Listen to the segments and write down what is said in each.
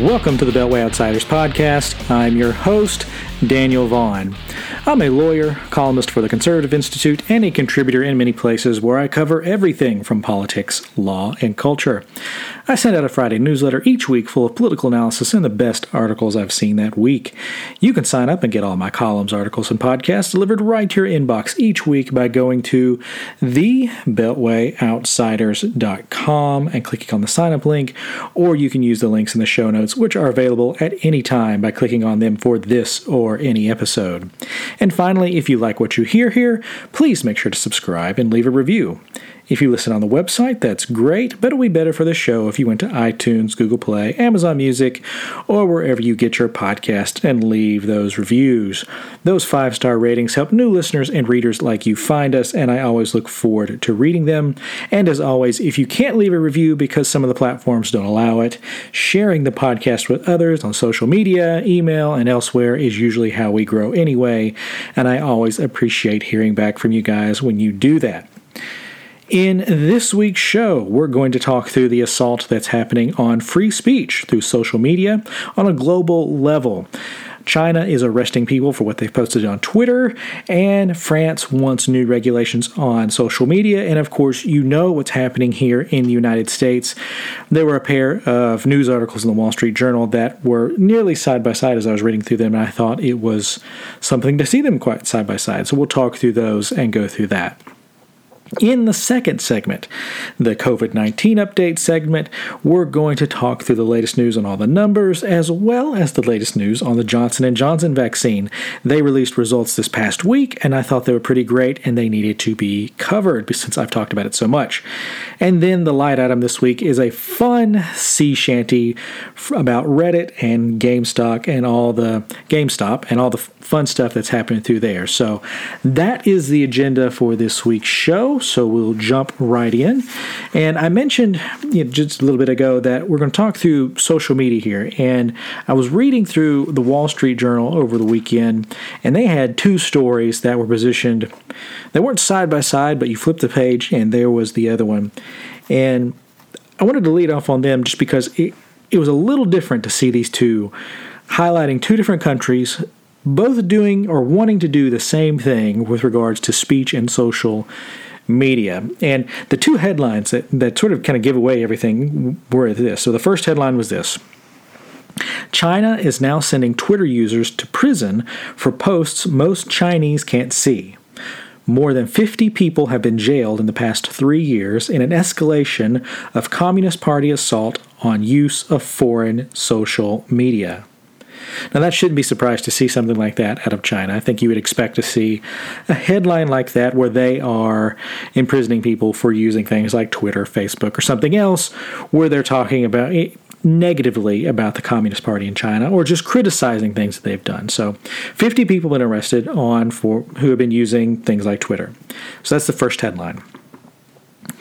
Welcome to the Beltway Outsiders podcast. I'm your host, Daniel Vaughan. I'm a lawyer, columnist for the Conservative Institute, and a contributor in many places where I cover everything from politics, law, and culture. I send out a Friday newsletter each week full of political analysis and the best articles I've seen that week. You can sign up and get all my columns, articles, and podcasts delivered right to your inbox each week by going to thebeltwayoutsiders.com and clicking on the sign up link, or you can use the links in the show notes, which are available at any time by clicking on them for this or any episode. And finally, if you like what you hear here, please make sure to subscribe and leave a review. If you listen on the website, that's great, but it'll be better for the show if you went to iTunes, Google Play, Amazon Music, or wherever you get your podcast and leave those reviews. Those five star ratings help new listeners and readers like you find us, and I always look forward to reading them. And as always, if you can't leave a review because some of the platforms don't allow it, sharing the podcast with others on social media, email, and elsewhere is usually how we grow anyway, and I always appreciate hearing back from you guys when you do that. In this week's show, we're going to talk through the assault that's happening on free speech through social media on a global level. China is arresting people for what they've posted on Twitter, and France wants new regulations on social media. And of course, you know what's happening here in the United States. There were a pair of news articles in the Wall Street Journal that were nearly side by side as I was reading through them, and I thought it was something to see them quite side by side. So we'll talk through those and go through that. In the second segment, the COVID 19 update segment, we're going to talk through the latest news on all the numbers as well as the latest news on the Johnson & Johnson vaccine. They released results this past week and I thought they were pretty great and they needed to be covered since I've talked about it so much. And then the light item this week is a fun sea shanty about Reddit and GameStop and all the GameStop and all the fun stuff that's happening through there. So that is the agenda for this week's show so we'll jump right in. And I mentioned you know, just a little bit ago that we're going to talk through social media here. And I was reading through the Wall Street Journal over the weekend, and they had two stories that were positioned. They weren't side by side, but you flip the page, and there was the other one. And I wanted to lead off on them just because it, it was a little different to see these two highlighting two different countries both doing or wanting to do the same thing with regards to speech and social media. And the two headlines that, that sort of kind of give away everything were this. So the first headline was this. China is now sending Twitter users to prison for posts most Chinese can't see. More than 50 people have been jailed in the past three years in an escalation of Communist Party assault on use of foreign social media. Now, that shouldn't be surprised to see something like that out of China. I think you would expect to see a headline like that where they are imprisoning people for using things like Twitter, Facebook, or something else, where they're talking about eh, negatively about the Communist Party in China or just criticizing things that they've done. So, 50 people have been arrested on for who have been using things like Twitter. So that's the first headline.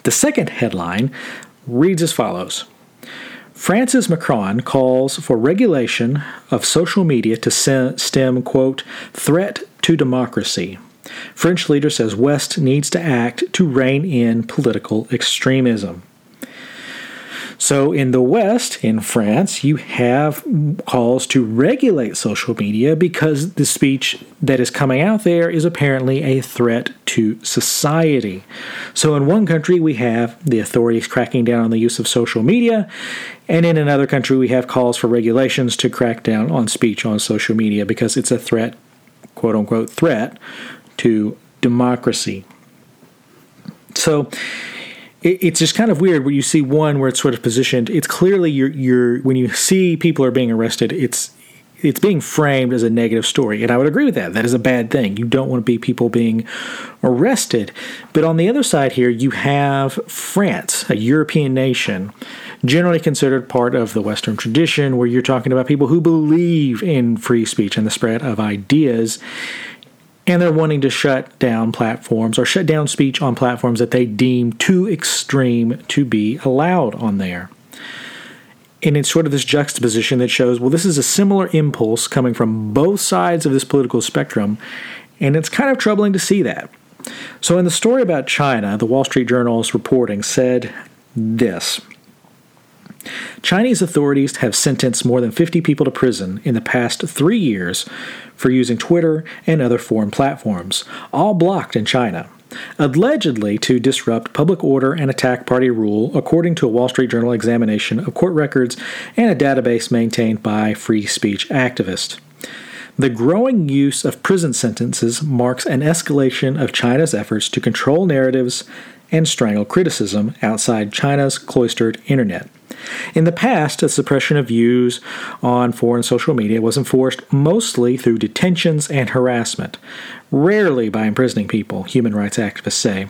The second headline reads as follows France's Macron calls for regulation of social media to stem, quote, threat to democracy. French leader says West needs to act to rein in political extremism. So, in the West, in France, you have calls to regulate social media because the speech that is coming out there is apparently a threat to society. So, in one country, we have the authorities cracking down on the use of social media, and in another country, we have calls for regulations to crack down on speech on social media because it's a threat, quote unquote, threat to democracy. So, it's just kind of weird where you see one where it's sort of positioned. It's clearly you're, you're when you see people are being arrested, it's it's being framed as a negative story, and I would agree with that. That is a bad thing. You don't want to be people being arrested. But on the other side here, you have France, a European nation, generally considered part of the Western tradition, where you're talking about people who believe in free speech and the spread of ideas and they're wanting to shut down platforms or shut down speech on platforms that they deem too extreme to be allowed on there. And it's sort of this juxtaposition that shows, well, this is a similar impulse coming from both sides of this political spectrum, and it's kind of troubling to see that. So, in the story about China, the Wall Street Journal's reporting said this Chinese authorities have sentenced more than 50 people to prison in the past three years for using Twitter and other foreign platforms, all blocked in China, allegedly to disrupt public order and attack party rule, according to a Wall Street Journal examination of court records and a database maintained by free speech activists. The growing use of prison sentences marks an escalation of China's efforts to control narratives and strangle criticism outside China's cloistered internet. In the past, the suppression of views on foreign social media was enforced mostly through detentions and harassment, rarely by imprisoning people, human rights activists say.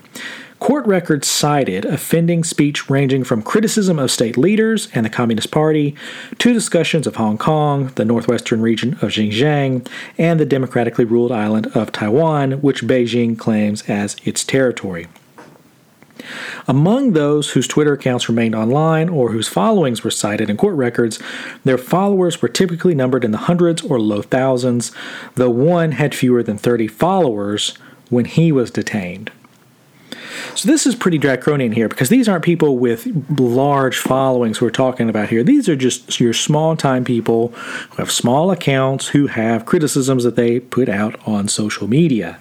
Court records cited offending speech ranging from criticism of state leaders and the Communist Party to discussions of Hong Kong, the northwestern region of Xinjiang, and the democratically ruled island of Taiwan, which Beijing claims as its territory. Among those whose Twitter accounts remained online or whose followings were cited in court records, their followers were typically numbered in the hundreds or low thousands, though one had fewer than 30 followers when he was detained. So this is pretty draconian here because these aren't people with large followings we're talking about here. These are just your small time people who have small accounts who have criticisms that they put out on social media.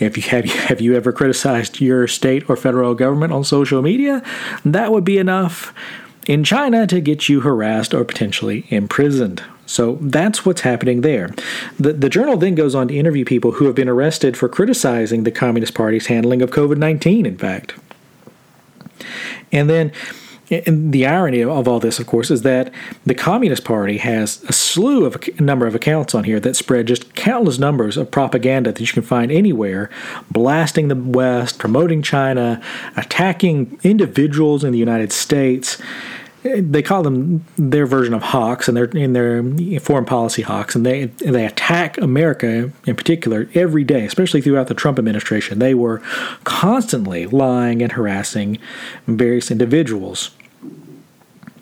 If you have, have you ever criticized your state or federal government on social media? That would be enough in China to get you harassed or potentially imprisoned. So that's what's happening there. The, the journal then goes on to interview people who have been arrested for criticizing the Communist Party's handling of COVID 19, in fact. And then and the irony of all this, of course, is that the Communist Party has a slew of a number of accounts on here that spread just countless numbers of propaganda that you can find anywhere, blasting the West, promoting China, attacking individuals in the United States they call them their version of hawks, and they're in their foreign policy hawks, and they they attack America in particular every day, especially throughout the Trump administration. They were constantly lying and harassing various individuals.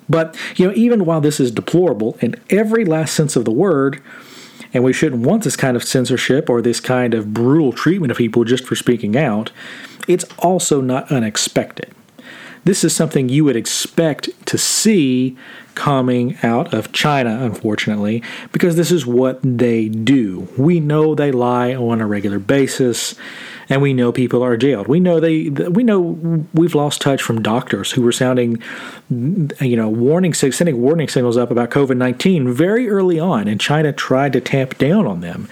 But you know, even while this is deplorable in every last sense of the word, and we shouldn't want this kind of censorship or this kind of brutal treatment of people just for speaking out, it's also not unexpected. This is something you would expect to see coming out of China, unfortunately, because this is what they do. We know they lie on a regular basis, and we know people are jailed. We know they. We know we've lost touch from doctors who were sounding, you know, warning sending warning signals up about COVID nineteen very early on, and China tried to tamp down on them,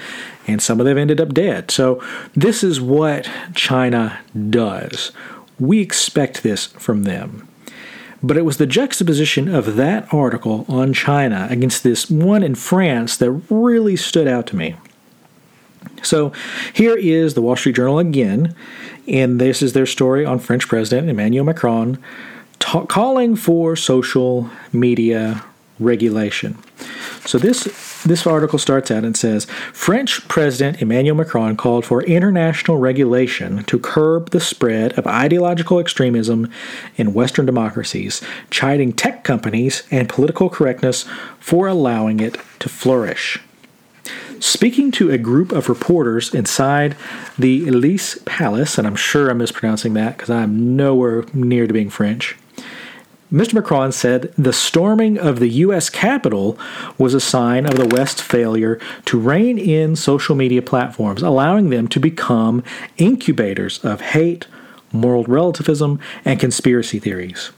and some of them ended up dead. So this is what China does. We expect this from them. But it was the juxtaposition of that article on China against this one in France that really stood out to me. So here is the Wall Street Journal again, and this is their story on French President Emmanuel Macron ta- calling for social media regulation. So this this article starts out and says French President Emmanuel Macron called for international regulation to curb the spread of ideological extremism in Western democracies, chiding tech companies and political correctness for allowing it to flourish. Speaking to a group of reporters inside the Elysee Palace, and I'm sure I'm mispronouncing that because I'm nowhere near to being French, Mr. Macron said the storming of the U.S. Capitol was a sign of the West's failure to rein in social media platforms, allowing them to become incubators of hate, moral relativism, and conspiracy theories.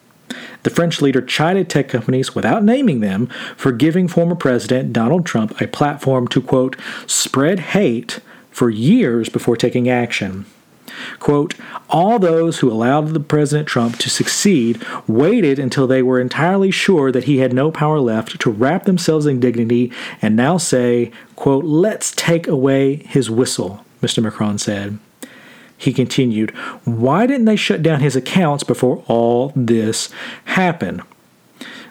The French leader chided tech companies without naming them for giving former President Donald Trump a platform to, quote, spread hate for years before taking action. Quote, all those who allowed the President Trump to succeed waited until they were entirely sure that he had no power left to wrap themselves in dignity and now say, quote, let's take away his whistle, Mr. Macron said. He continued, why didn't they shut down his accounts before all this happened?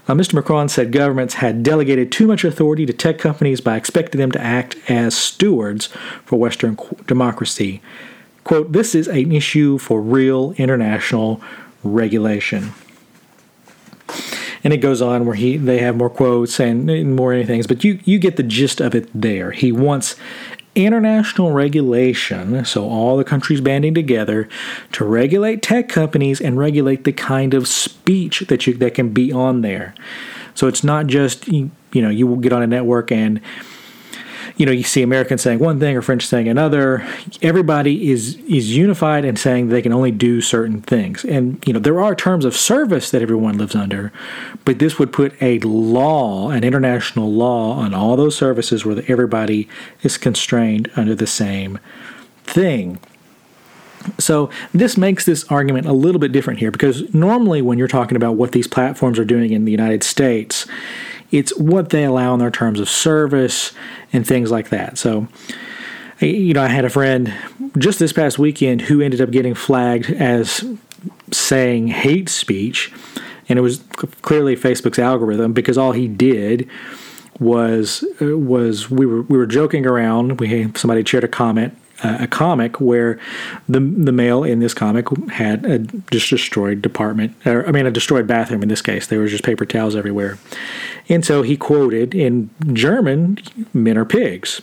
Uh, Mr. Macron said governments had delegated too much authority to tech companies by expecting them to act as stewards for Western democracy. Quote, this is an issue for real international regulation. And it goes on where he they have more quotes and more things, but you, you get the gist of it there. He wants international regulation, so all the countries banding together to regulate tech companies and regulate the kind of speech that you that can be on there. So it's not just you, you know you will get on a network and you know you see Americans saying one thing or French saying another. Everybody is is unified and saying they can only do certain things. And you know there are terms of service that everyone lives under, but this would put a law, an international law, on all those services where everybody is constrained under the same thing. So, this makes this argument a little bit different here because normally, when you're talking about what these platforms are doing in the United States, it's what they allow in their terms of service and things like that. So, you know, I had a friend just this past weekend who ended up getting flagged as saying hate speech, and it was clearly Facebook's algorithm because all he did was uh, was we were we were joking around. We somebody shared a comment a comic where the the male in this comic had a just destroyed department, or I mean a destroyed bathroom. In this case, there was just paper towels everywhere, and so he quoted in German, "Men are pigs."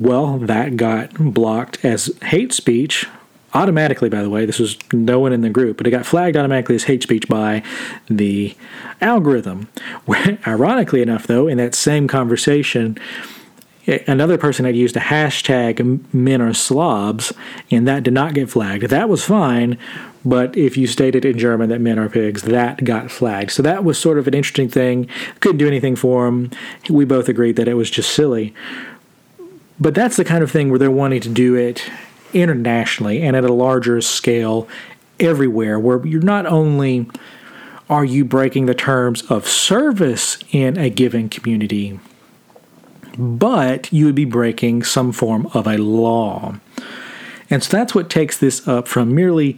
Well, that got blocked as hate speech automatically. By the way, this was no one in the group, but it got flagged automatically as hate speech by the algorithm. Ironically enough, though, in that same conversation another person had used a hashtag men are slobs and that did not get flagged. That was fine but if you stated in german that men are pigs that got flagged. So that was sort of an interesting thing. Couldn't do anything for him we both agreed that it was just silly. But that's the kind of thing where they're wanting to do it internationally and at a larger scale everywhere where you're not only are you breaking the terms of service in a given community but you would be breaking some form of a law. And so that's what takes this up from merely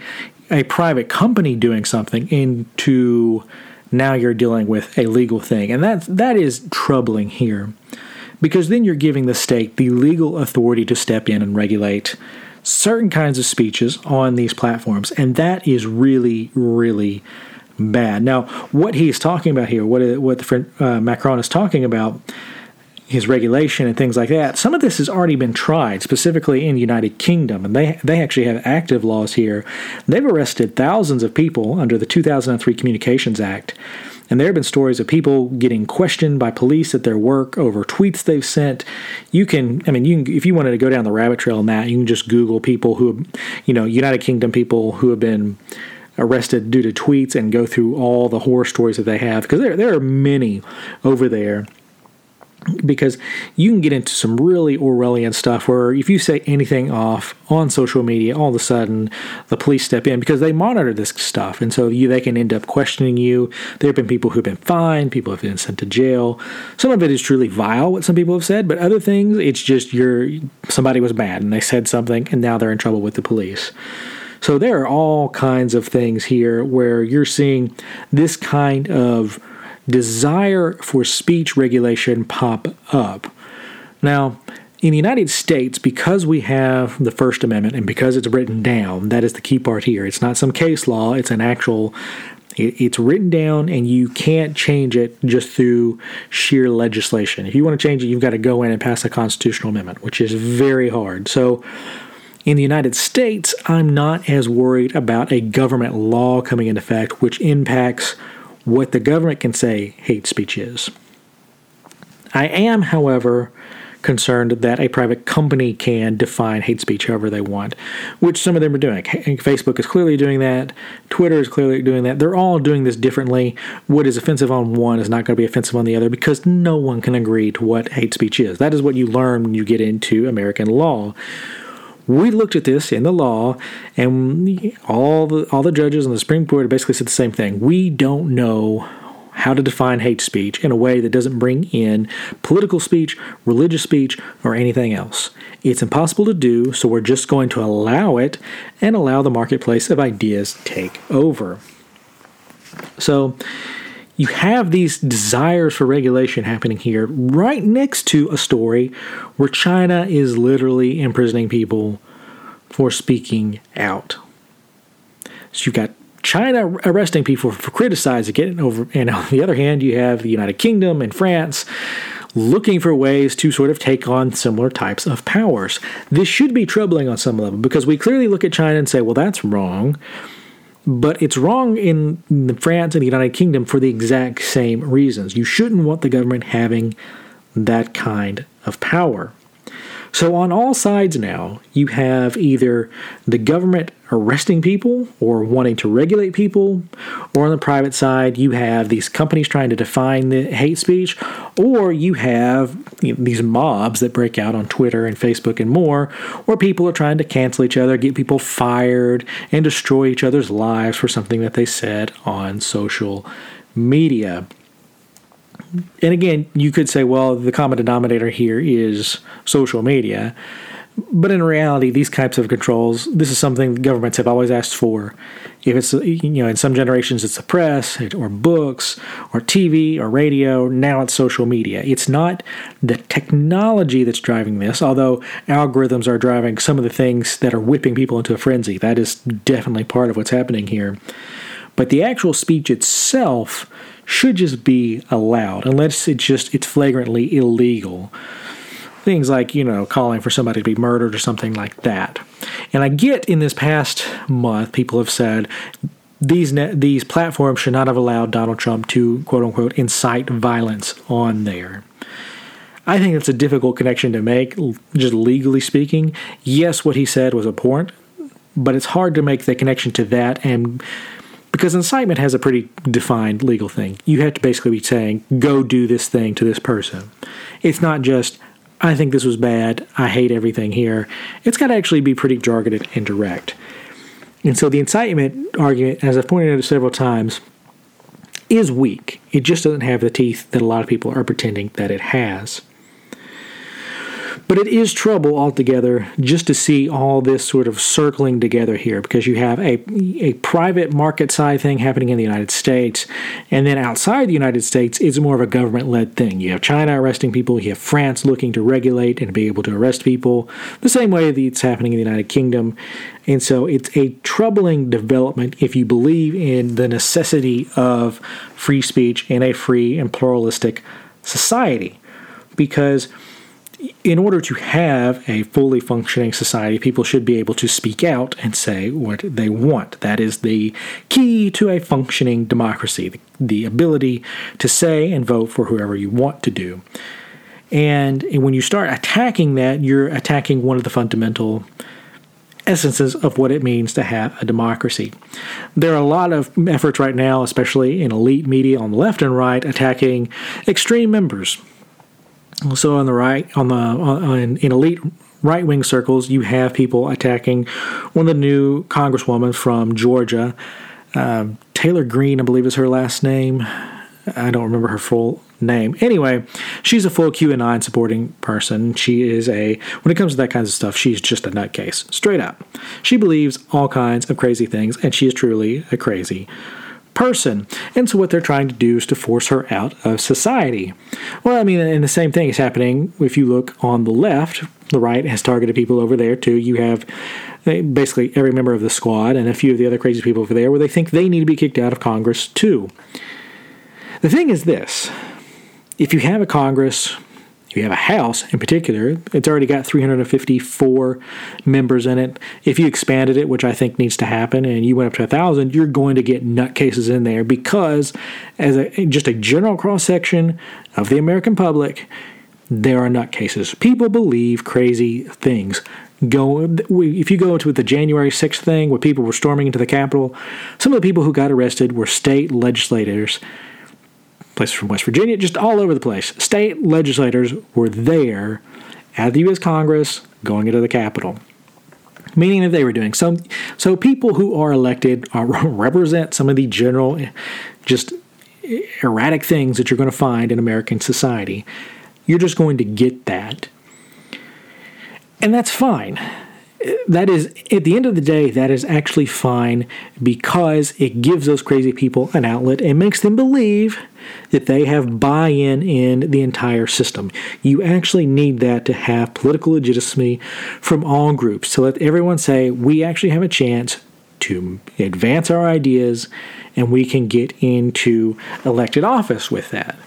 a private company doing something into now you're dealing with a legal thing. And that that is troubling here. Because then you're giving the state the legal authority to step in and regulate certain kinds of speeches on these platforms. And that is really, really bad. Now, what he's talking about here, what, what the, uh, Macron is talking about, his regulation and things like that. Some of this has already been tried, specifically in the United Kingdom, and they they actually have active laws here. They've arrested thousands of people under the 2003 Communications Act. And there have been stories of people getting questioned by police at their work over tweets they've sent. You can, I mean, you can, if you wanted to go down the rabbit trail on that, you can just Google people who, you know, United Kingdom people who have been arrested due to tweets and go through all the horror stories that they have because there there are many over there because you can get into some really Orwellian stuff where if you say anything off on social media, all of a sudden the police step in because they monitor this stuff, and so you, they can end up questioning you. There have been people who've been fined, people have been sent to jail. Some of it is truly vile, what some people have said, but other things, it's just you're somebody was bad and they said something, and now they're in trouble with the police. So there are all kinds of things here where you're seeing this kind of desire for speech regulation pop up. Now, in the United States, because we have the First Amendment and because it's written down, that is the key part here. It's not some case law, it's an actual it's written down and you can't change it just through sheer legislation. If you want to change it, you've got to go in and pass a constitutional amendment, which is very hard. So, in the United States, I'm not as worried about a government law coming into effect, which impacts what the government can say hate speech is. I am, however, concerned that a private company can define hate speech however they want, which some of them are doing. Facebook is clearly doing that. Twitter is clearly doing that. They're all doing this differently. What is offensive on one is not going to be offensive on the other because no one can agree to what hate speech is. That is what you learn when you get into American law we looked at this in the law, and all the all the judges on the Supreme Court basically said the same thing. We don't know how to define hate speech in a way that doesn't bring in political speech, religious speech, or anything else. It's impossible to do, so we're just going to allow it and allow the marketplace of ideas take over. So you have these desires for regulation happening here right next to a story where China is literally imprisoning people for speaking out. So you've got China arresting people for criticizing it over, and on the other hand, you have the United Kingdom and France looking for ways to sort of take on similar types of powers. This should be troubling on some level because we clearly look at China and say, well, that's wrong. But it's wrong in France and the United Kingdom for the exact same reasons. You shouldn't want the government having that kind of power. So, on all sides now, you have either the government arresting people or wanting to regulate people, or on the private side, you have these companies trying to define the hate speech, or you have you know, these mobs that break out on Twitter and Facebook and more, where people are trying to cancel each other, get people fired, and destroy each other's lives for something that they said on social media and again, you could say, well, the common denominator here is social media. But in reality, these types of controls, this is something governments have always asked for. If it's, you know, in some generations it's the press or books or TV or radio, now it's social media. It's not the technology that's driving this, although algorithms are driving some of the things that are whipping people into a frenzy. That is definitely part of what's happening here. But the actual speech itself should just be allowed unless it's just it's flagrantly illegal. Things like you know calling for somebody to be murdered or something like that. And i get in this past month people have said these these platforms should not have allowed donald trump to quote unquote incite violence on there. I think it's a difficult connection to make, just legally speaking. Yes, what he said was important, but it's hard to make the connection to that and because incitement has a pretty defined legal thing. You have to basically be saying, go do this thing to this person. It's not just, I think this was bad, I hate everything here. It's got to actually be pretty targeted and direct. And so the incitement argument, as I've pointed out several times, is weak. It just doesn't have the teeth that a lot of people are pretending that it has. But it is trouble altogether just to see all this sort of circling together here because you have a, a private market side thing happening in the United States, and then outside the United States, it's more of a government led thing. You have China arresting people, you have France looking to regulate and be able to arrest people, the same way that it's happening in the United Kingdom. And so it's a troubling development if you believe in the necessity of free speech in a free and pluralistic society. Because in order to have a fully functioning society, people should be able to speak out and say what they want. That is the key to a functioning democracy the, the ability to say and vote for whoever you want to do. And when you start attacking that, you're attacking one of the fundamental essences of what it means to have a democracy. There are a lot of efforts right now, especially in elite media on the left and right, attacking extreme members so on the right, on the on, in elite right wing circles, you have people attacking one of the new congresswomen from Georgia, uh, Taylor Greene, I believe is her last name. I don't remember her full name. Anyway, she's a full QAnon supporting person. She is a, when it comes to that kinds of stuff, she's just a nutcase, straight up. She believes all kinds of crazy things, and she is truly a crazy person. And so what they're trying to do is to force her out of society. Well, I mean, and the same thing is happening if you look on the left. The right has targeted people over there too. You have basically every member of the squad and a few of the other crazy people over there where they think they need to be kicked out of Congress too. The thing is this if you have a Congress you have a house in particular, it's already got 354 members in it. If you expanded it, which I think needs to happen, and you went up to a thousand, you're going to get nutcases in there because, as a, just a general cross section of the American public, there are nutcases. People believe crazy things. Go if you go into the January 6th thing where people were storming into the Capitol, some of the people who got arrested were state legislators places from West Virginia, just all over the place. State legislators were there at the U.S. Congress going into the Capitol. Meaning that they were doing some, so people who are elected are, represent some of the general, just erratic things that you're going to find in American society. You're just going to get that. And that's fine that is at the end of the day that is actually fine because it gives those crazy people an outlet and makes them believe that they have buy-in in the entire system. You actually need that to have political legitimacy from all groups to let everyone say we actually have a chance to advance our ideas and we can get into elected office with that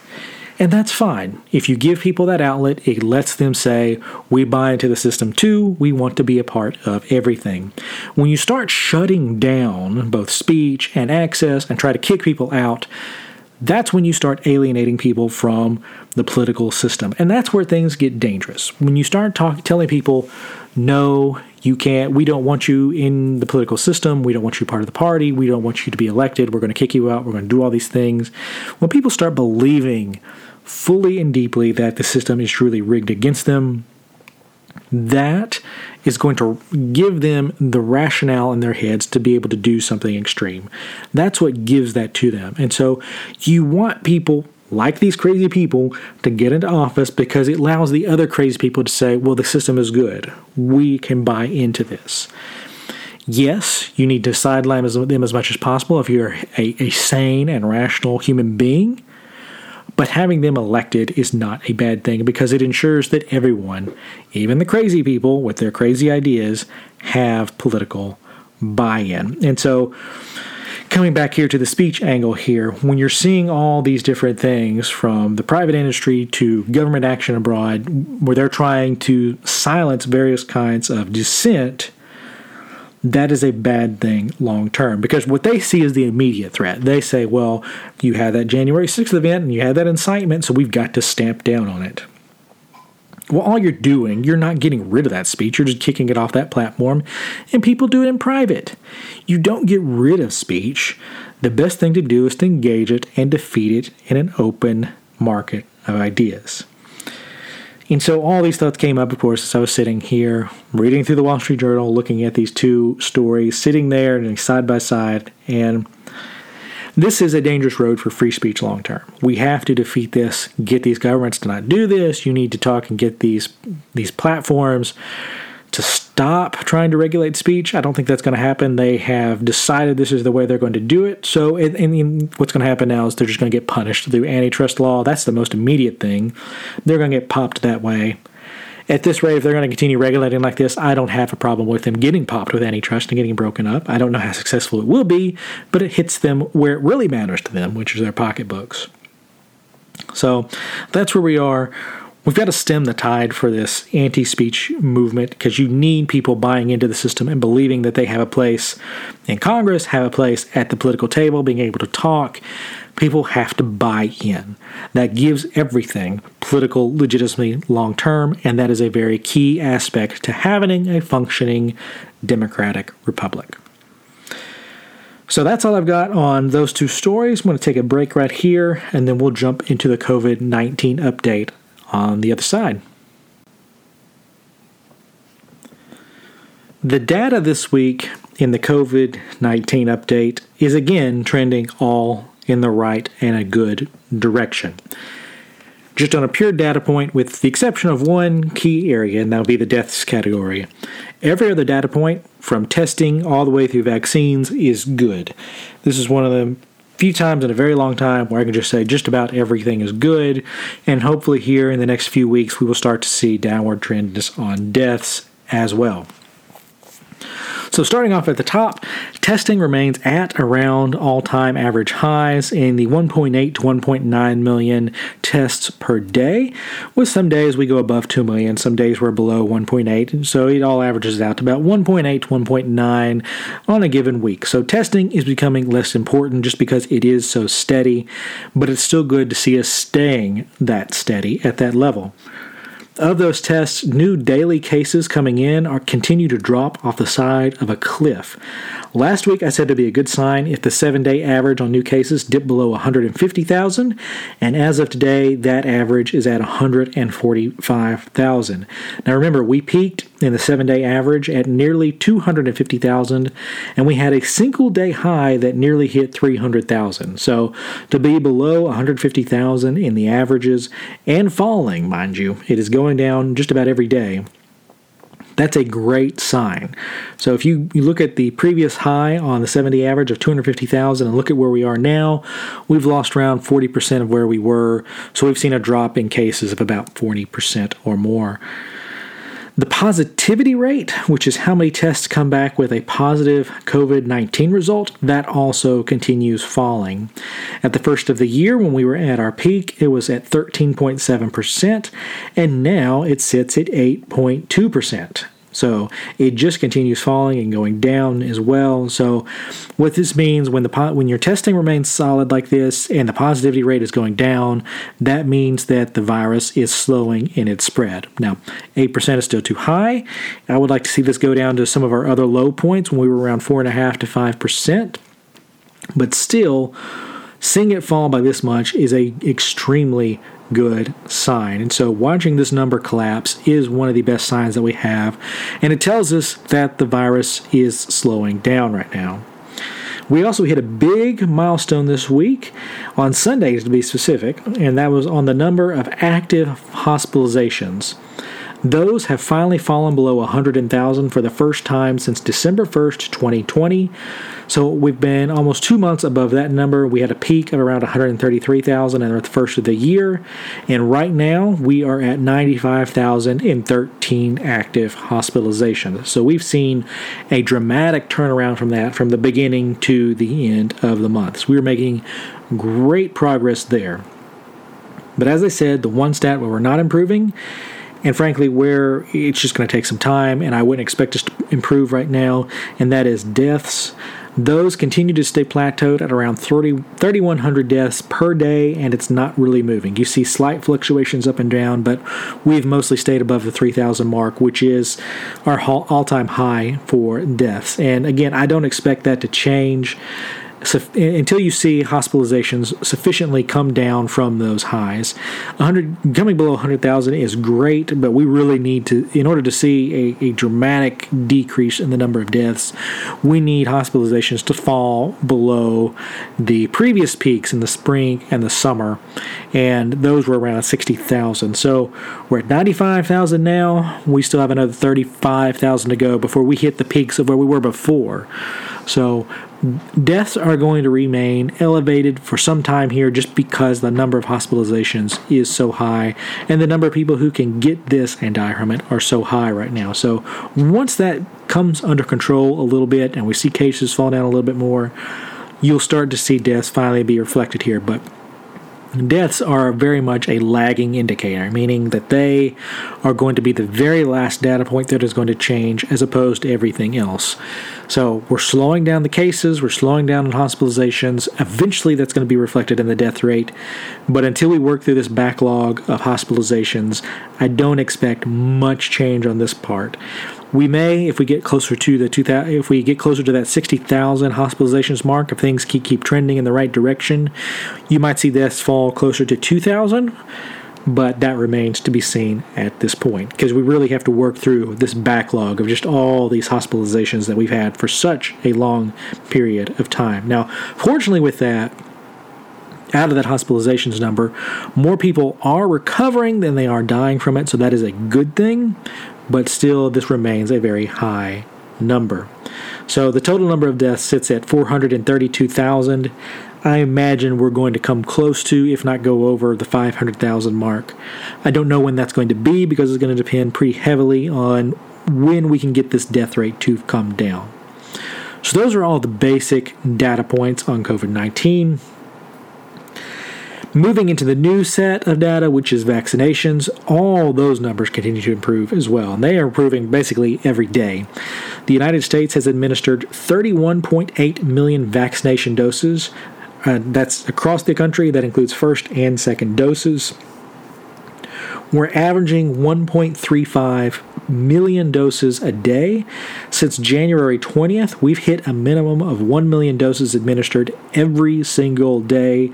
And that's fine. If you give people that outlet, it lets them say, We buy into the system too. We want to be a part of everything. When you start shutting down both speech and access and try to kick people out, that's when you start alienating people from the political system. And that's where things get dangerous. When you start talk, telling people, no, you can't, we don't want you in the political system, we don't want you part of the party, we don't want you to be elected, we're going to kick you out, we're going to do all these things. When people start believing fully and deeply that the system is truly rigged against them, that is going to give them the rationale in their heads to be able to do something extreme. That's what gives that to them. And so you want people like these crazy people to get into office because it allows the other crazy people to say, well, the system is good. We can buy into this. Yes, you need to sideline them as much as possible if you're a, a sane and rational human being. But having them elected is not a bad thing because it ensures that everyone, even the crazy people with their crazy ideas, have political buy in. And so, coming back here to the speech angle here, when you're seeing all these different things from the private industry to government action abroad, where they're trying to silence various kinds of dissent that is a bad thing long term because what they see is the immediate threat. They say, well, you had that January 6th event and you had that incitement, so we've got to stamp down on it. Well, all you're doing, you're not getting rid of that speech, you're just kicking it off that platform, and people do it in private. You don't get rid of speech. The best thing to do is to engage it and defeat it in an open market of ideas. And so all these thoughts came up, of course, as I was sitting here reading through the Wall Street Journal, looking at these two stories, sitting there and side by side. And this is a dangerous road for free speech long term. We have to defeat this, get these governments to not do this. You need to talk and get these these platforms to stop trying to regulate speech. I don't think that's going to happen. They have decided this is the way they're going to do it. So, and, and what's going to happen now is they're just going to get punished through antitrust law. That's the most immediate thing. They're going to get popped that way. At this rate, if they're going to continue regulating like this, I don't have a problem with them getting popped with antitrust and getting broken up. I don't know how successful it will be, but it hits them where it really matters to them, which is their pocketbooks. So that's where we are We've got to stem the tide for this anti speech movement because you need people buying into the system and believing that they have a place in Congress, have a place at the political table, being able to talk. People have to buy in. That gives everything political legitimacy long term, and that is a very key aspect to having a functioning democratic republic. So that's all I've got on those two stories. I'm going to take a break right here, and then we'll jump into the COVID 19 update on the other side. The data this week in the COVID 19 update is again trending all in the right and a good direction. Just on a pure data point, with the exception of one key area, and that'll be the deaths category. Every other data point, from testing all the way through vaccines, is good. This is one of the few times in a very long time where I can just say just about everything is good. And hopefully, here in the next few weeks, we will start to see downward trends on deaths as well. So, starting off at the top, testing remains at around all time average highs in the 1.8 to 1.9 million tests per day, with some days we go above 2 million, some days we're below 1.8. So, it all averages out to about 1.8 to 1.9 on a given week. So, testing is becoming less important just because it is so steady, but it's still good to see us staying that steady at that level. Of those tests, new daily cases coming in are continue to drop off the side of a cliff. Last week I said it'd be a good sign if the seven day average on new cases dipped below 150,000, and as of today, that average is at 145,000. Now remember, we peaked in the seven day average at nearly 250,000, and we had a single day high that nearly hit 300,000. So to be below 150,000 in the averages and falling, mind you, it is going down just about every day that's a great sign. So if you, you look at the previous high on the 70 average of 250,000 and look at where we are now, we've lost around 40% of where we were. So we've seen a drop in cases of about 40% or more. The positivity rate, which is how many tests come back with a positive COVID 19 result, that also continues falling. At the first of the year, when we were at our peak, it was at 13.7%, and now it sits at 8.2%. So it just continues falling and going down as well. So what this means when the when your testing remains solid like this and the positivity rate is going down, that means that the virus is slowing in its spread. Now, 8% is still too high. I would like to see this go down to some of our other low points when we were around 4.5 to 5%. But still, seeing it fall by this much is a extremely good sign. And so watching this number collapse is one of the best signs that we have, and it tells us that the virus is slowing down right now. We also hit a big milestone this week, on Sundays to be specific, and that was on the number of active hospitalizations. Those have finally fallen below 100,000 for the first time since December 1st, 2020. So we've been almost two months above that number. We had a peak of around 133,000 at the first of the year. And right now we are at 95,013 active hospitalizations. So we've seen a dramatic turnaround from that from the beginning to the end of the month. So we're making great progress there. But as I said, the one stat where we're not improving and frankly, where it's just going to take some time, and I wouldn't expect us to improve right now, and that is deaths. Those continue to stay plateaued at around 30, 3,100 deaths per day, and it's not really moving. You see slight fluctuations up and down, but we've mostly stayed above the 3,000 mark, which is our all time high for deaths. And again, I don't expect that to change until you see hospitalizations sufficiently come down from those highs. 100 coming below 100,000 is great, but we really need to, in order to see a, a dramatic decrease in the number of deaths, we need hospitalizations to fall below the previous peaks in the spring and the summer, and those were around 60,000. So we're at 95,000 now. We still have another 35,000 to go before we hit the peaks of where we were before. So deaths are going to remain elevated for some time here just because the number of hospitalizations is so high and the number of people who can get this and die from it are so high right now. So once that comes under control a little bit and we see cases fall down a little bit more, you'll start to see deaths finally be reflected here. But deaths are very much a lagging indicator, meaning that they are going to be the very last data point that is going to change as opposed to everything else. So we're slowing down the cases, we're slowing down on hospitalizations. Eventually, that's going to be reflected in the death rate. But until we work through this backlog of hospitalizations, I don't expect much change on this part. We may, if we get closer to the 2000, if we get closer to that 60,000 hospitalizations mark, if things keep, keep trending in the right direction, you might see this fall closer to 2,000 but that remains to be seen at this point because we really have to work through this backlog of just all these hospitalizations that we've had for such a long period of time. Now, fortunately, with that, out of that hospitalizations number, more people are recovering than they are dying from it, so that is a good thing, but still, this remains a very high number. So the total number of deaths sits at 432,000. I imagine we're going to come close to, if not go over, the 500,000 mark. I don't know when that's going to be because it's going to depend pretty heavily on when we can get this death rate to come down. So, those are all the basic data points on COVID 19. Moving into the new set of data, which is vaccinations, all those numbers continue to improve as well. And they are improving basically every day. The United States has administered 31.8 million vaccination doses, uh, that's across the country. That includes first and second doses. We're averaging 1.35 million doses a day. Since January 20th, we've hit a minimum of 1 million doses administered every single day,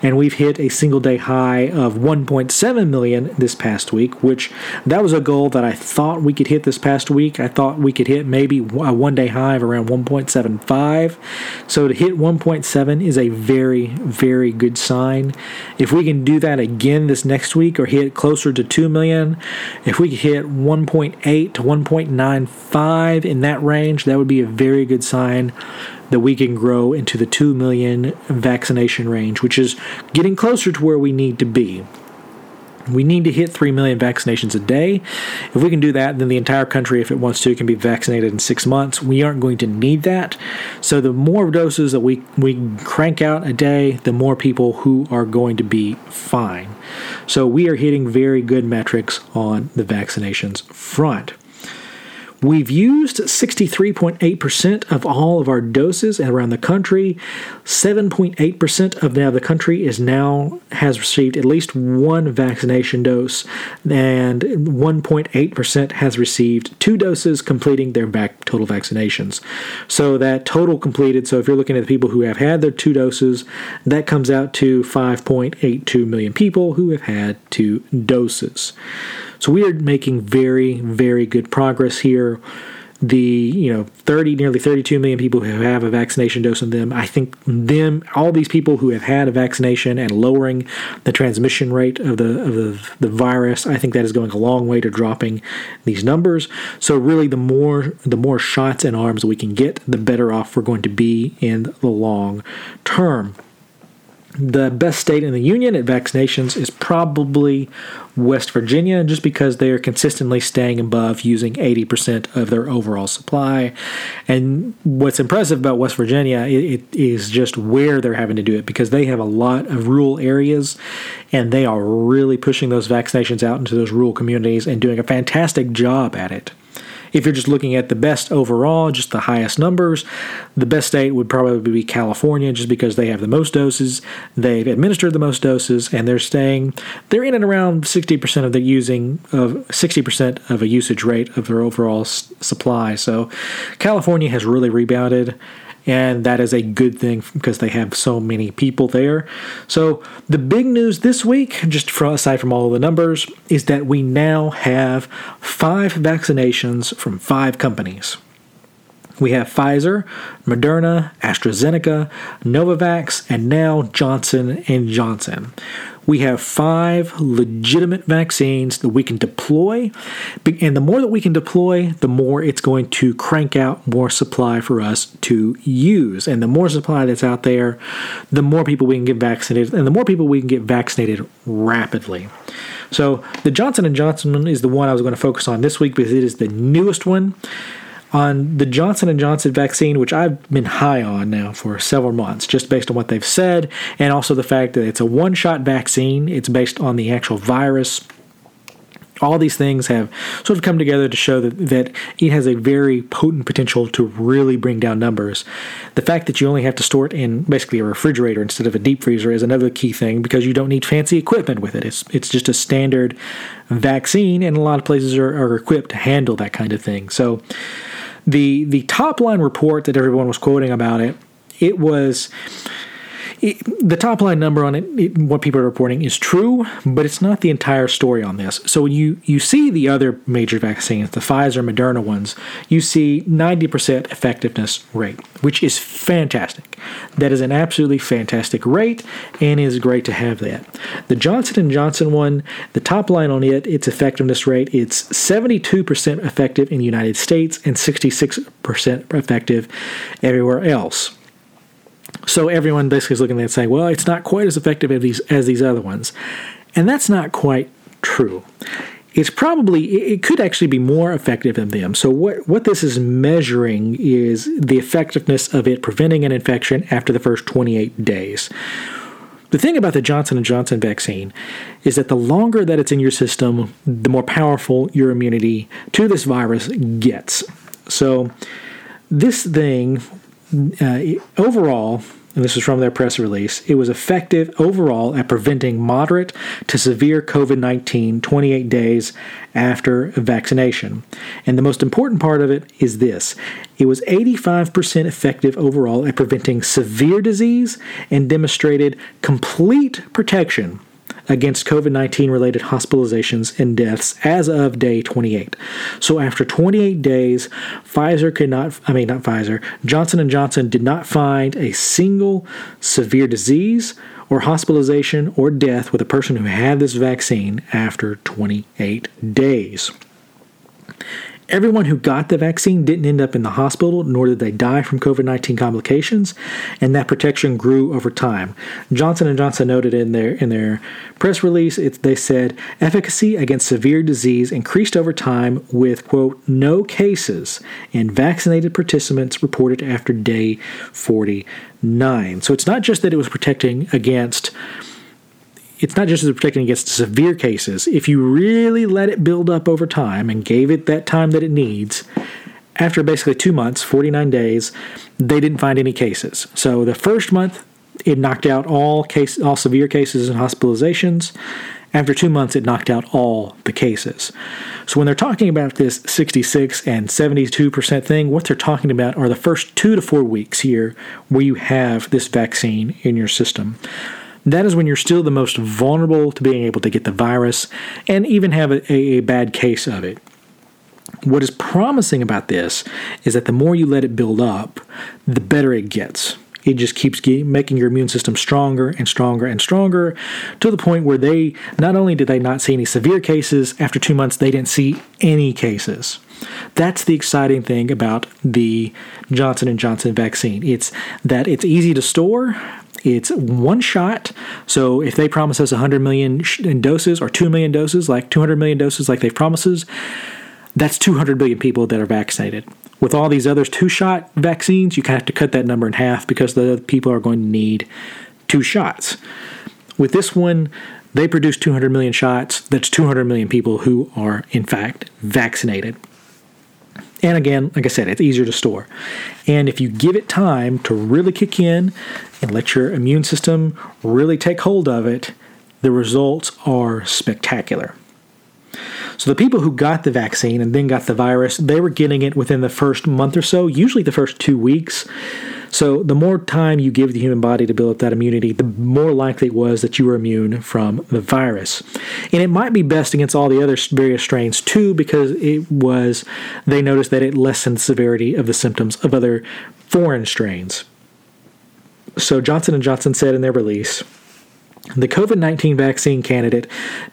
and we've hit a single day high of 1.7 million this past week, which that was a goal that I thought we could hit this past week. I thought we could hit maybe a one day high of around 1.75. So to hit 1.7 is a very, very good sign. If we can do that again this next week or hit closer to 2 million, if we hit 1.8 to 1.95 in that range, that would be a very good sign that we can grow into the 2 million vaccination range, which is getting closer to where we need to be. We need to hit 3 million vaccinations a day. If we can do that, then the entire country, if it wants to, can be vaccinated in six months. We aren't going to need that. So, the more doses that we, we crank out a day, the more people who are going to be fine. So, we are hitting very good metrics on the vaccinations front. We've used 63.8% of all of our doses around the country. 7.8% of now the country is now has received at least one vaccination dose, and 1.8% has received two doses, completing their vac- total vaccinations. So that total completed. So if you're looking at the people who have had their two doses, that comes out to 5.82 million people who have had two doses. So we are making very, very good progress here. The you know 30, nearly 32 million people who have a vaccination dose in them. I think them, all these people who have had a vaccination and lowering the transmission rate of the of the, the virus. I think that is going a long way to dropping these numbers. So really, the more the more shots and arms we can get, the better off we're going to be in the long term. The best state in the union at vaccinations is probably West Virginia, just because they are consistently staying above using 80% of their overall supply. And what's impressive about West Virginia it, it is just where they're having to do it because they have a lot of rural areas and they are really pushing those vaccinations out into those rural communities and doing a fantastic job at it. If you're just looking at the best overall, just the highest numbers, the best state would probably be California just because they have the most doses, they've administered the most doses, and they're staying, they're in and around 60% of the using of 60% of a usage rate of their overall s- supply. So California has really rebounded and that is a good thing because they have so many people there. So the big news this week, just from, aside from all the numbers, is that we now have five vaccinations from five companies. We have Pfizer, Moderna, AstraZeneca, Novavax, and now Johnson and Johnson we have five legitimate vaccines that we can deploy. And the more that we can deploy, the more it's going to crank out more supply for us to use. And the more supply that's out there, the more people we can get vaccinated, and the more people we can get vaccinated rapidly. So the Johnson & Johnson is the one I was going to focus on this week because it is the newest one on the Johnson & Johnson vaccine, which I've been high on now for several months, just based on what they've said, and also the fact that it's a one-shot vaccine. It's based on the actual virus. All these things have sort of come together to show that, that it has a very potent potential to really bring down numbers. The fact that you only have to store it in basically a refrigerator instead of a deep freezer is another key thing because you don't need fancy equipment with it. It's, it's just a standard vaccine, and a lot of places are, are equipped to handle that kind of thing. So, the the top line report that everyone was quoting about it, it was it, the top line number on it, it, what people are reporting is true, but it's not the entire story on this. So when you, you see the other major vaccines, the Pfizer, Moderna ones, you see 90% effectiveness rate, which is fantastic. That is an absolutely fantastic rate, and is great to have that. The Johnson & Johnson one, the top line on it, its effectiveness rate, it's 72% effective in the United States and 66% effective everywhere else. So everyone basically is looking at it saying, well, it's not quite as effective as these, as these other ones. And that's not quite true. It's probably, it could actually be more effective than them. So what, what this is measuring is the effectiveness of it preventing an infection after the first 28 days. The thing about the Johnson & Johnson vaccine is that the longer that it's in your system, the more powerful your immunity to this virus gets. So this thing uh, overall, and this is from their press release, it was effective overall at preventing moderate to severe COVID 19 28 days after vaccination. And the most important part of it is this it was 85% effective overall at preventing severe disease and demonstrated complete protection against COVID 19 related hospitalizations and deaths as of day 28. So after 28 days, Pfizer could not, I mean, not Pfizer, Johnson & Johnson did not find a single severe disease or hospitalization or death with a person who had this vaccine after 28 days. Everyone who got the vaccine didn't end up in the hospital, nor did they die from COVID-19 complications, and that protection grew over time. Johnson & Johnson noted in their in their press release, it, they said efficacy against severe disease increased over time with quote no cases in vaccinated participants reported after day 49. So it's not just that it was protecting against it's not just as protecting against severe cases. If you really let it build up over time and gave it that time that it needs, after basically two months, 49 days, they didn't find any cases. So the first month, it knocked out all case, all severe cases and hospitalizations. After two months, it knocked out all the cases. So when they're talking about this 66 and 72% thing, what they're talking about are the first two to four weeks here where you have this vaccine in your system that is when you're still the most vulnerable to being able to get the virus and even have a, a, bad case of it. What is promising about this is that the more you let it build up, the better it gets. It just keeps making your immune system stronger and stronger and stronger to the point where they not only did they not see any severe cases, after two months, they didn't see any cases. That's the exciting thing about the Johnson & Johnson vaccine. It's that it's easy to store, it's one shot. So if they promise us 100 million doses or 2 million doses, like 200 million doses, like they promises, that's 200 million people that are vaccinated. With all these other two shot vaccines, you kind of have to cut that number in half because the people are going to need two shots. With this one, they produce 200 million shots. That's 200 million people who are, in fact, vaccinated. And again, like I said, it's easier to store. And if you give it time to really kick in and let your immune system really take hold of it, the results are spectacular. So the people who got the vaccine and then got the virus, they were getting it within the first month or so, usually the first two weeks. So the more time you give the human body to build up that immunity, the more likely it was that you were immune from the virus. And it might be best against all the other various strains too, because it was they noticed that it lessened the severity of the symptoms of other foreign strains. So Johnson and Johnson said in their release. The COVID 19 vaccine candidate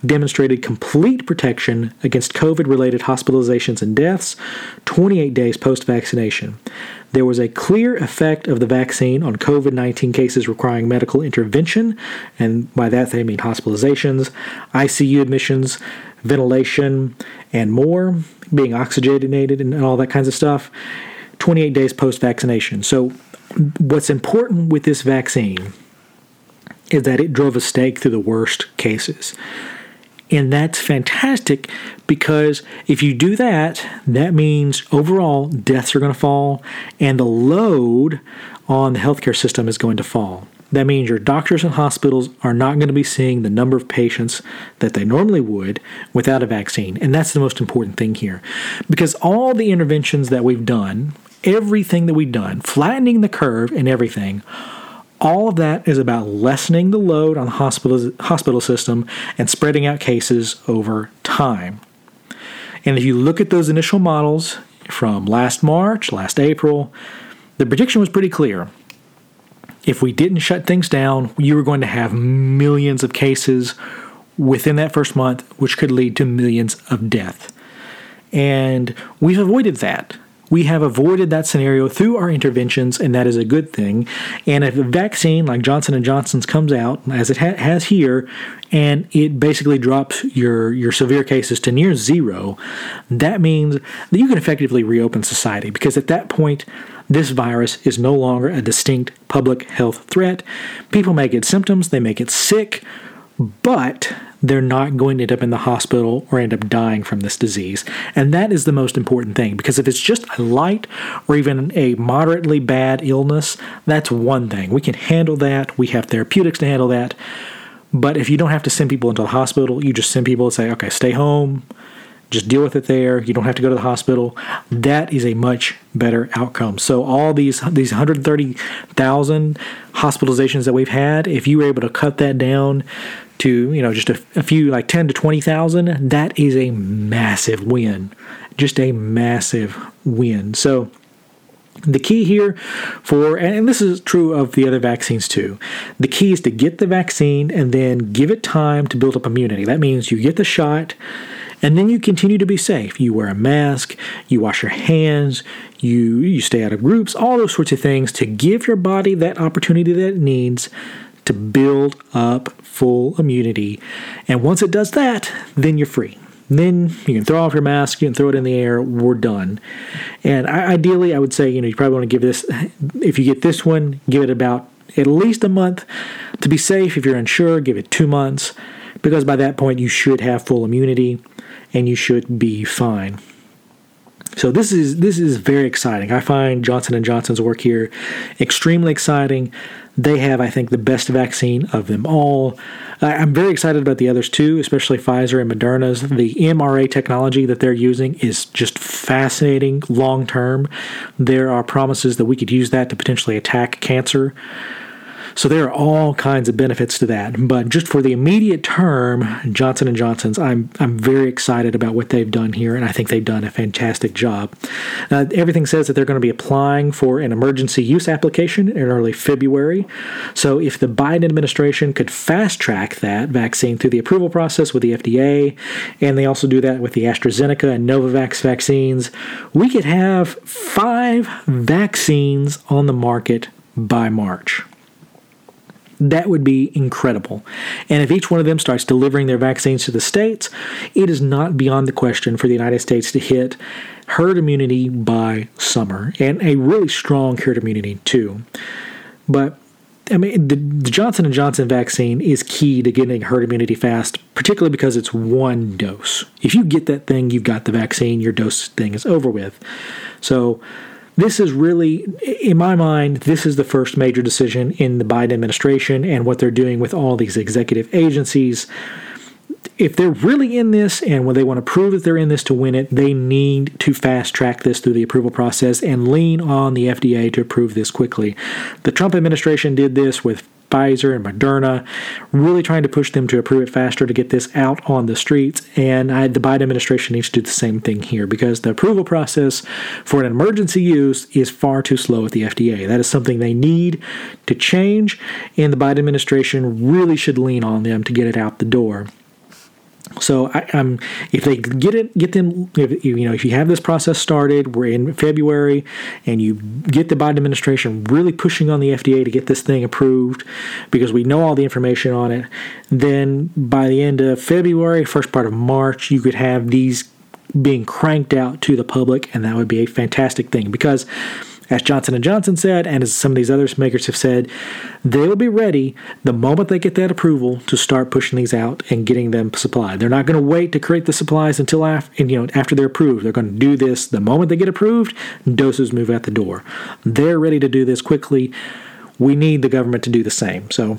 demonstrated complete protection against COVID related hospitalizations and deaths 28 days post vaccination. There was a clear effect of the vaccine on COVID 19 cases requiring medical intervention, and by that they mean hospitalizations, ICU admissions, ventilation, and more, being oxygenated and all that kinds of stuff, 28 days post vaccination. So, what's important with this vaccine is that it drove a stake through the worst cases. And that's fantastic because if you do that, that means overall deaths are going to fall and the load on the healthcare system is going to fall. That means your doctors and hospitals are not going to be seeing the number of patients that they normally would without a vaccine. And that's the most important thing here. Because all the interventions that we've done, everything that we've done, flattening the curve and everything, all of that is about lessening the load on the hospital, hospital system and spreading out cases over time. And if you look at those initial models from last March, last April, the prediction was pretty clear. If we didn't shut things down, you were going to have millions of cases within that first month, which could lead to millions of death. And we've avoided that. We have avoided that scenario through our interventions, and that is a good thing. And if a vaccine like Johnson & Johnson's comes out, as it ha- has here, and it basically drops your, your severe cases to near zero, that means that you can effectively reopen society because at that point, this virus is no longer a distinct public health threat. People may get symptoms, they may get sick, but they're not going to end up in the hospital or end up dying from this disease. And that is the most important thing because if it's just a light or even a moderately bad illness, that's one thing. We can handle that, we have therapeutics to handle that. But if you don't have to send people into the hospital, you just send people and say, okay, stay home, just deal with it there. You don't have to go to the hospital. That is a much better outcome. So all these these 130,000 hospitalizations that we've had, if you were able to cut that down to you know just a, a few like 10 to 20,000 that is a massive win just a massive win so the key here for, and this is true of the other vaccines too, the key is to get the vaccine and then give it time to build up immunity. That means you get the shot And then you continue to be safe. You wear a mask, you wash your hands, you you stay out of groups, all those sorts of things to give your body that opportunity that it needs to build up full immunity. And once it does that, then you're free. Then you can throw off your mask, you can throw it in the air, we're done. And I, ideally, I would say, you know, you probably want to give this, if you get this one, give it about at least a month. To be safe, if you're unsure, give it two months, because by that point, you should have full immunity and you should be fine. So this is this is very exciting. I find Johnson and Johnson's work here extremely exciting. They have, I think, the best vaccine of them all. I'm very excited about the others too, especially Pfizer and Moderna's. The mRNA technology that they're using is just fascinating long term. There are promises that we could use that to potentially attack cancer. So there are all kinds of benefits to that. But just for the immediate term, Johnson and Johnson's, I'm I'm very excited about what they've done here, and I think they've done a fantastic job. Uh, everything says that they're going to be applying for an emergency use application in early February. So if the Biden administration could fast track that vaccine through the approval process with the FDA, and they also do that with the AstraZeneca and Novavax vaccines, we could have five vaccines on the market by March. That would be incredible. And if each one of them starts delivering their vaccines to the states, it is not beyond the question for the United States to hit herd immunity by summer, and a really strong herd immunity too. But I mean, the, Johnson and Johnson vaccine is key to getting herd immunity fast, particularly because it's one dose. If you get that thing, you've got the vaccine. Your dose thing is over with. So this is really, in my mind, this is the first major decision in the Biden administration and what they're doing with all these executive agencies. If they're really in this and when they want to prove that they're in this to win it, they need to fast track this through the approval process and lean on the FDA to approve this quickly. The Trump administration did this with Pfizer and Moderna, really trying to push them to approve it faster to get this out on the streets. And I, the Biden administration needs to do the same thing here because the approval process for an emergency use is far too slow at the FDA. That is something they need to change, and the Biden administration really should lean on them to get it out the door. So I, um, if they get it, get them. If, you know, if you have this process started, we're in February, and you get the Biden administration really pushing on the FDA to get this thing approved, because we know all the information on it. Then by the end of February, first part of March, you could have these being cranked out to the public, and that would be a fantastic thing because as Johnson & Johnson said, and as some of these other makers have said, they'll be ready the moment they get that approval to start pushing these out and getting them supplied. They're not going to wait to create the supplies until after, you know, after they're approved. They're going to do this the moment they get approved, doses move out the door. They're ready to do this quickly. We need the government to do the same. So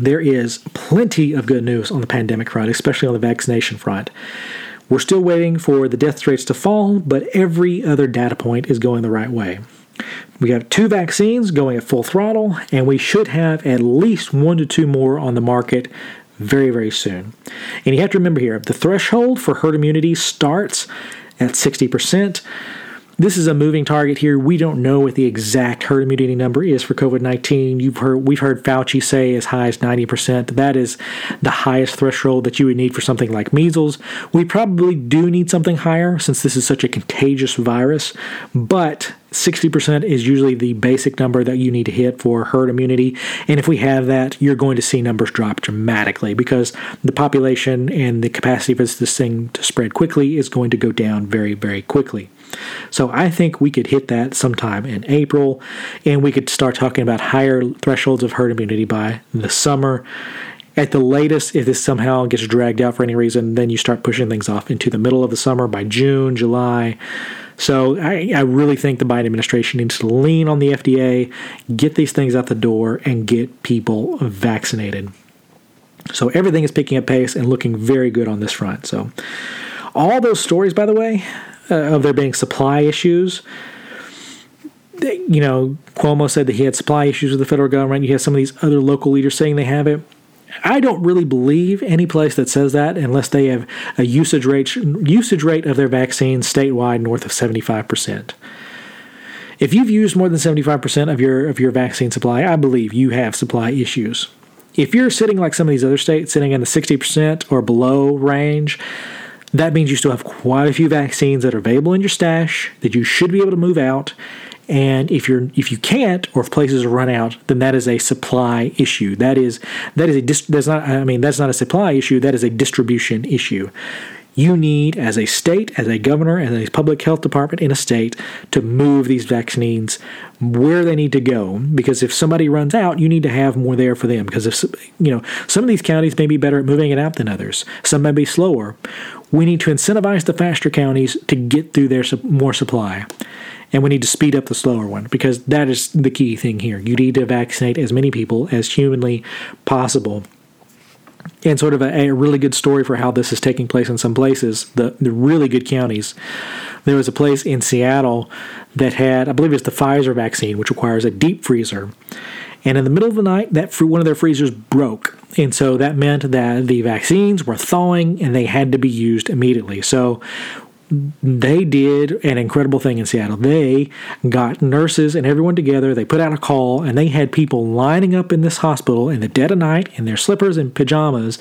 there is plenty of good news on the pandemic front, especially on the vaccination front. We're still waiting for the death rates to fall, but every other data point is going the right way. We have two vaccines going at full throttle, and we should have at least one to two more on the market very, very soon. And you have to remember here the threshold for herd immunity starts at 60%. This is a moving target here. We don't know what the exact herd immunity number is for COVID nineteen. You've heard we've heard Fauci say as high as ninety percent. That is the highest threshold that you would need for something like measles. We probably do need something higher since this is such a contagious virus, but 60% is usually the basic number that you need to hit for herd immunity. And if we have that, you're going to see numbers drop dramatically because the population and the capacity for this thing to spread quickly is going to go down very, very quickly. So I think we could hit that sometime in April, and we could start talking about higher thresholds of herd immunity by the summer. At the latest, if this somehow gets dragged out for any reason, then you start pushing things off into the middle of the summer by June, July. So I, I, really think the Biden administration needs to lean on the FDA, get these things out the door, and get people vaccinated. So everything is picking up pace and looking very good on this front. So all those stories, by the way, uh, of there being supply issues. You know, Cuomo said that he had supply issues with the federal government. You have some of these other local leaders saying they have it. I don't really believe any place that says that unless they have a usage rate usage rate of their vaccine statewide north of 75%. If you've used more than 75% of your of your vaccine supply, I believe you have supply issues. If you're sitting like some of these other states sitting in the 60% or below range, That means you still have quite a few vaccines that are available in your stash that you should be able to move out. And if you're if you can't, or if places run out, then that is a supply issue. That is that is a that's not I mean that's not a supply issue. That is a distribution issue. You need, as a state, as a governor, as a public health department in a state, to move these vaccines where they need to go. Because if somebody runs out, you need to have more there for them. Because if you know some of these counties may be better at moving it out than others, some may be slower. We need to incentivize the faster counties to get through their more supply and we need to speed up the slower one because that is the key thing here. You need to vaccinate as many people as humanly possible and sort of a, a, really good story for how this is taking place in some places, the, the really good counties. There was a place in Seattle that had, I believe it's the Pfizer vaccine, which requires a deep freezer. And in the middle of the night, that one of their freezers broke. And so that meant that the vaccines were thawing and they had to be used immediately. So they did an incredible thing in Seattle. They got nurses and everyone together. They put out a call and they had people lining up in this hospital in the dead of night in their slippers and pajamas,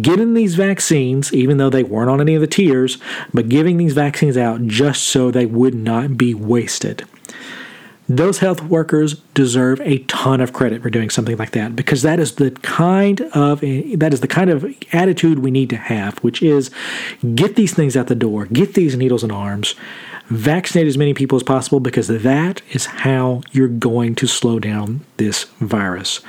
getting these vaccines, even though they weren't on any of the tiers, but giving these vaccines out just so they would not be wasted those health workers deserve a ton of credit for doing something like that because that is the kind of that is the kind of attitude we need to have which is get these things out the door get these needles and arms vaccinate as many people as possible because that is how you're going to slow down this virus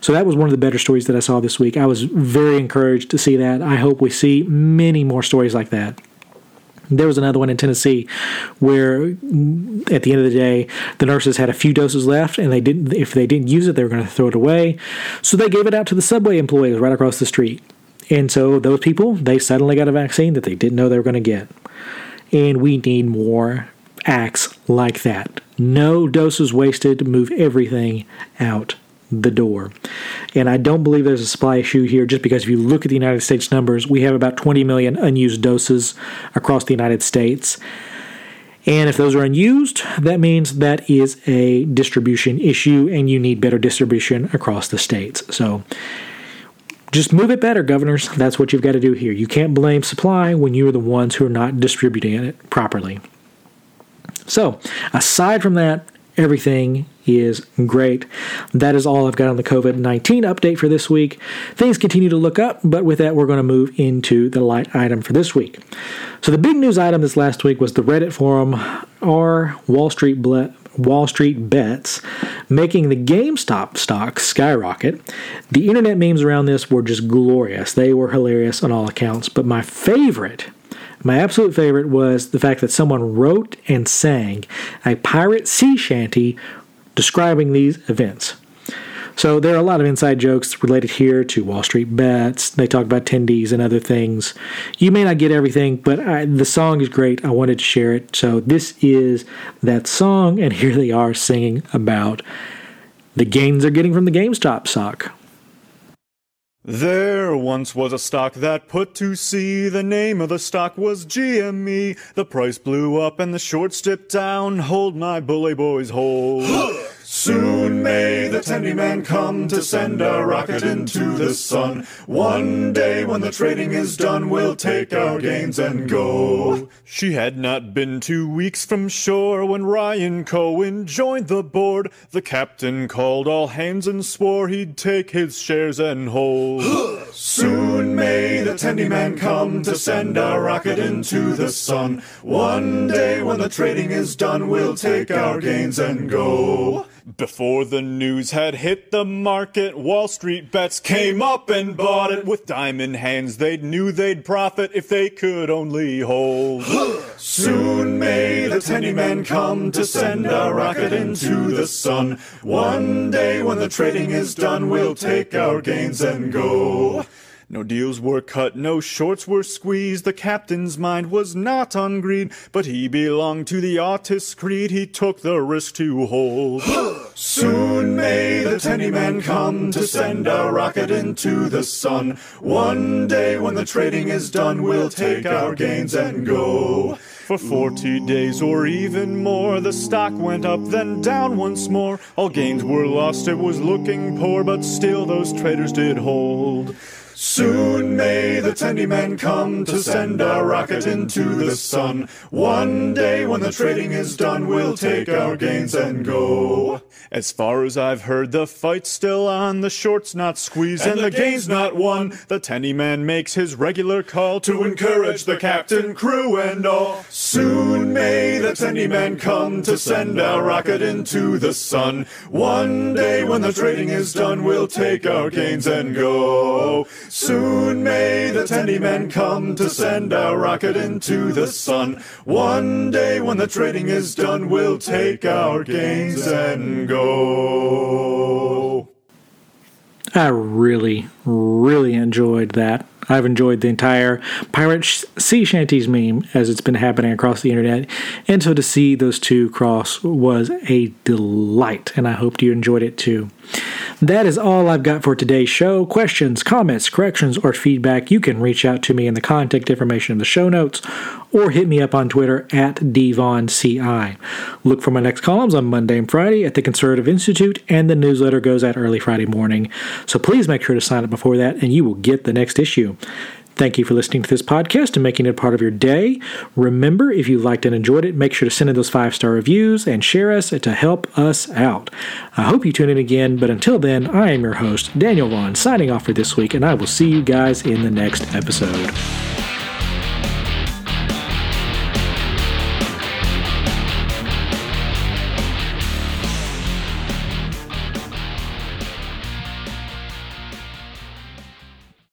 so that was one of the better stories that I saw this week. I was very encouraged to see that. I hope we see many more stories like that. There was another one in Tennessee where, mm, at the end of the day, the nurses had a few doses left, and they didn't. If they didn't use it, they were going to throw it away. So they gave it out to the subway employees right across the street. And so those people, they suddenly got a vaccine that they didn't know they were going to get. And we need more acts like that. No doses wasted. Move everything out the door. And I don't believe there's a supply issue here just because if you look at the United States numbers, we have about 20 million unused doses across the United States. And if those are unused, that means that is a distribution issue and you need better distribution across the states. So just move it better, governors. That's what you've got to do here. You can't blame supply when you're the ones who are not distributing it properly. So, aside from that, everything is great. That is all I've got on the COVID 19 update for this week. Things continue to look up, but with that, we're going to move into the light item for this week. So, the big news item this last week was the Reddit forum Are Wall Street Ble- Wall Street bets making the GameStop stock skyrocket. The internet memes around this were just glorious. They were hilarious on all accounts, but my favorite my absolute favorite was the fact that someone wrote and sang a pirate sea shanty describing these events. So there are a lot of inside jokes related here to Wall Street bets. They talk about tendies and other things. You may not get everything, but I, the song is great. I wanted to share it. So this is that song, and here they are singing about the gains they're getting from the GameStop stock. There once was a stock that put to sea. The name of the stock was GME. The price blew up and the shorts dipped down. Hold my bully boys, hold. Soon may the Tendy Man come to send a rocket into the sun. One day when the trading is done, we'll take our gains and go. She had not been two weeks from shore when Ryan Cohen joined the board. The captain called all hands and swore he'd take his shares and hold. Soon may the Tendy Man come to send a rocket into the sun. One day when the trading is done, we'll take our gains and go. Before the news had hit the market, Wall Street bets came up and bought it with diamond hands. They knew they'd profit if they could only hold. Soon may the Tenny Man come to send a rocket into the sun. One day when the trading is done, we'll take our gains and go. No deals were cut, no shorts were squeezed. The captain's mind was not on greed, but he belonged to the artist's creed. He took the risk to hold. Soon may the Tenny Man come to send a rocket into the sun. One day when the trading is done, we'll take our gains and go. For 40 days or even more, the stock went up, then down once more. All gains were lost, it was looking poor, but still those traders did hold. Soon may the Tendy Men come to send our rocket into the sun. One day when the trading is done, we'll take our gains and go. As far as I've heard, the fight's still on, the short's not squeezed, and, the game's not won. The Tendy Man makes his regular call to encourage the captain, crew, and all. Soon may the Tendy Men come to send our rocket into the sun. One day when the trading is done, we'll take our gains and go. Soon may the Tendy Men come to send our rocket into the sun. One day when the trading is done, we'll take our gains and go. I really, really enjoyed that. I've enjoyed the entire Pirate Sh- Sea Shanties meme as it's been happening across the internet. And so to see those two cross was a delight, and I hope you enjoyed it too. That is all I've got for today's show. Questions, comments, corrections, or feedback, you can reach out to me in the contact information in the show notes or hit me up on Twitter at dvaughanCI. Look for my next columns on Monday and Friday at the Conservative Institute, and the newsletter goes out early Friday morning. So please make sure to sign up before that, and you will get the next issue. Thank you for listening to this podcast and making it part of your day. Remember, if you liked and enjoyed it, make sure to send in those five star reviews and share us to help us out. I hope you tune in again, but until then, I am your host, Daniel Vaughan, signing off for this week, and I will see you guys in the next episode.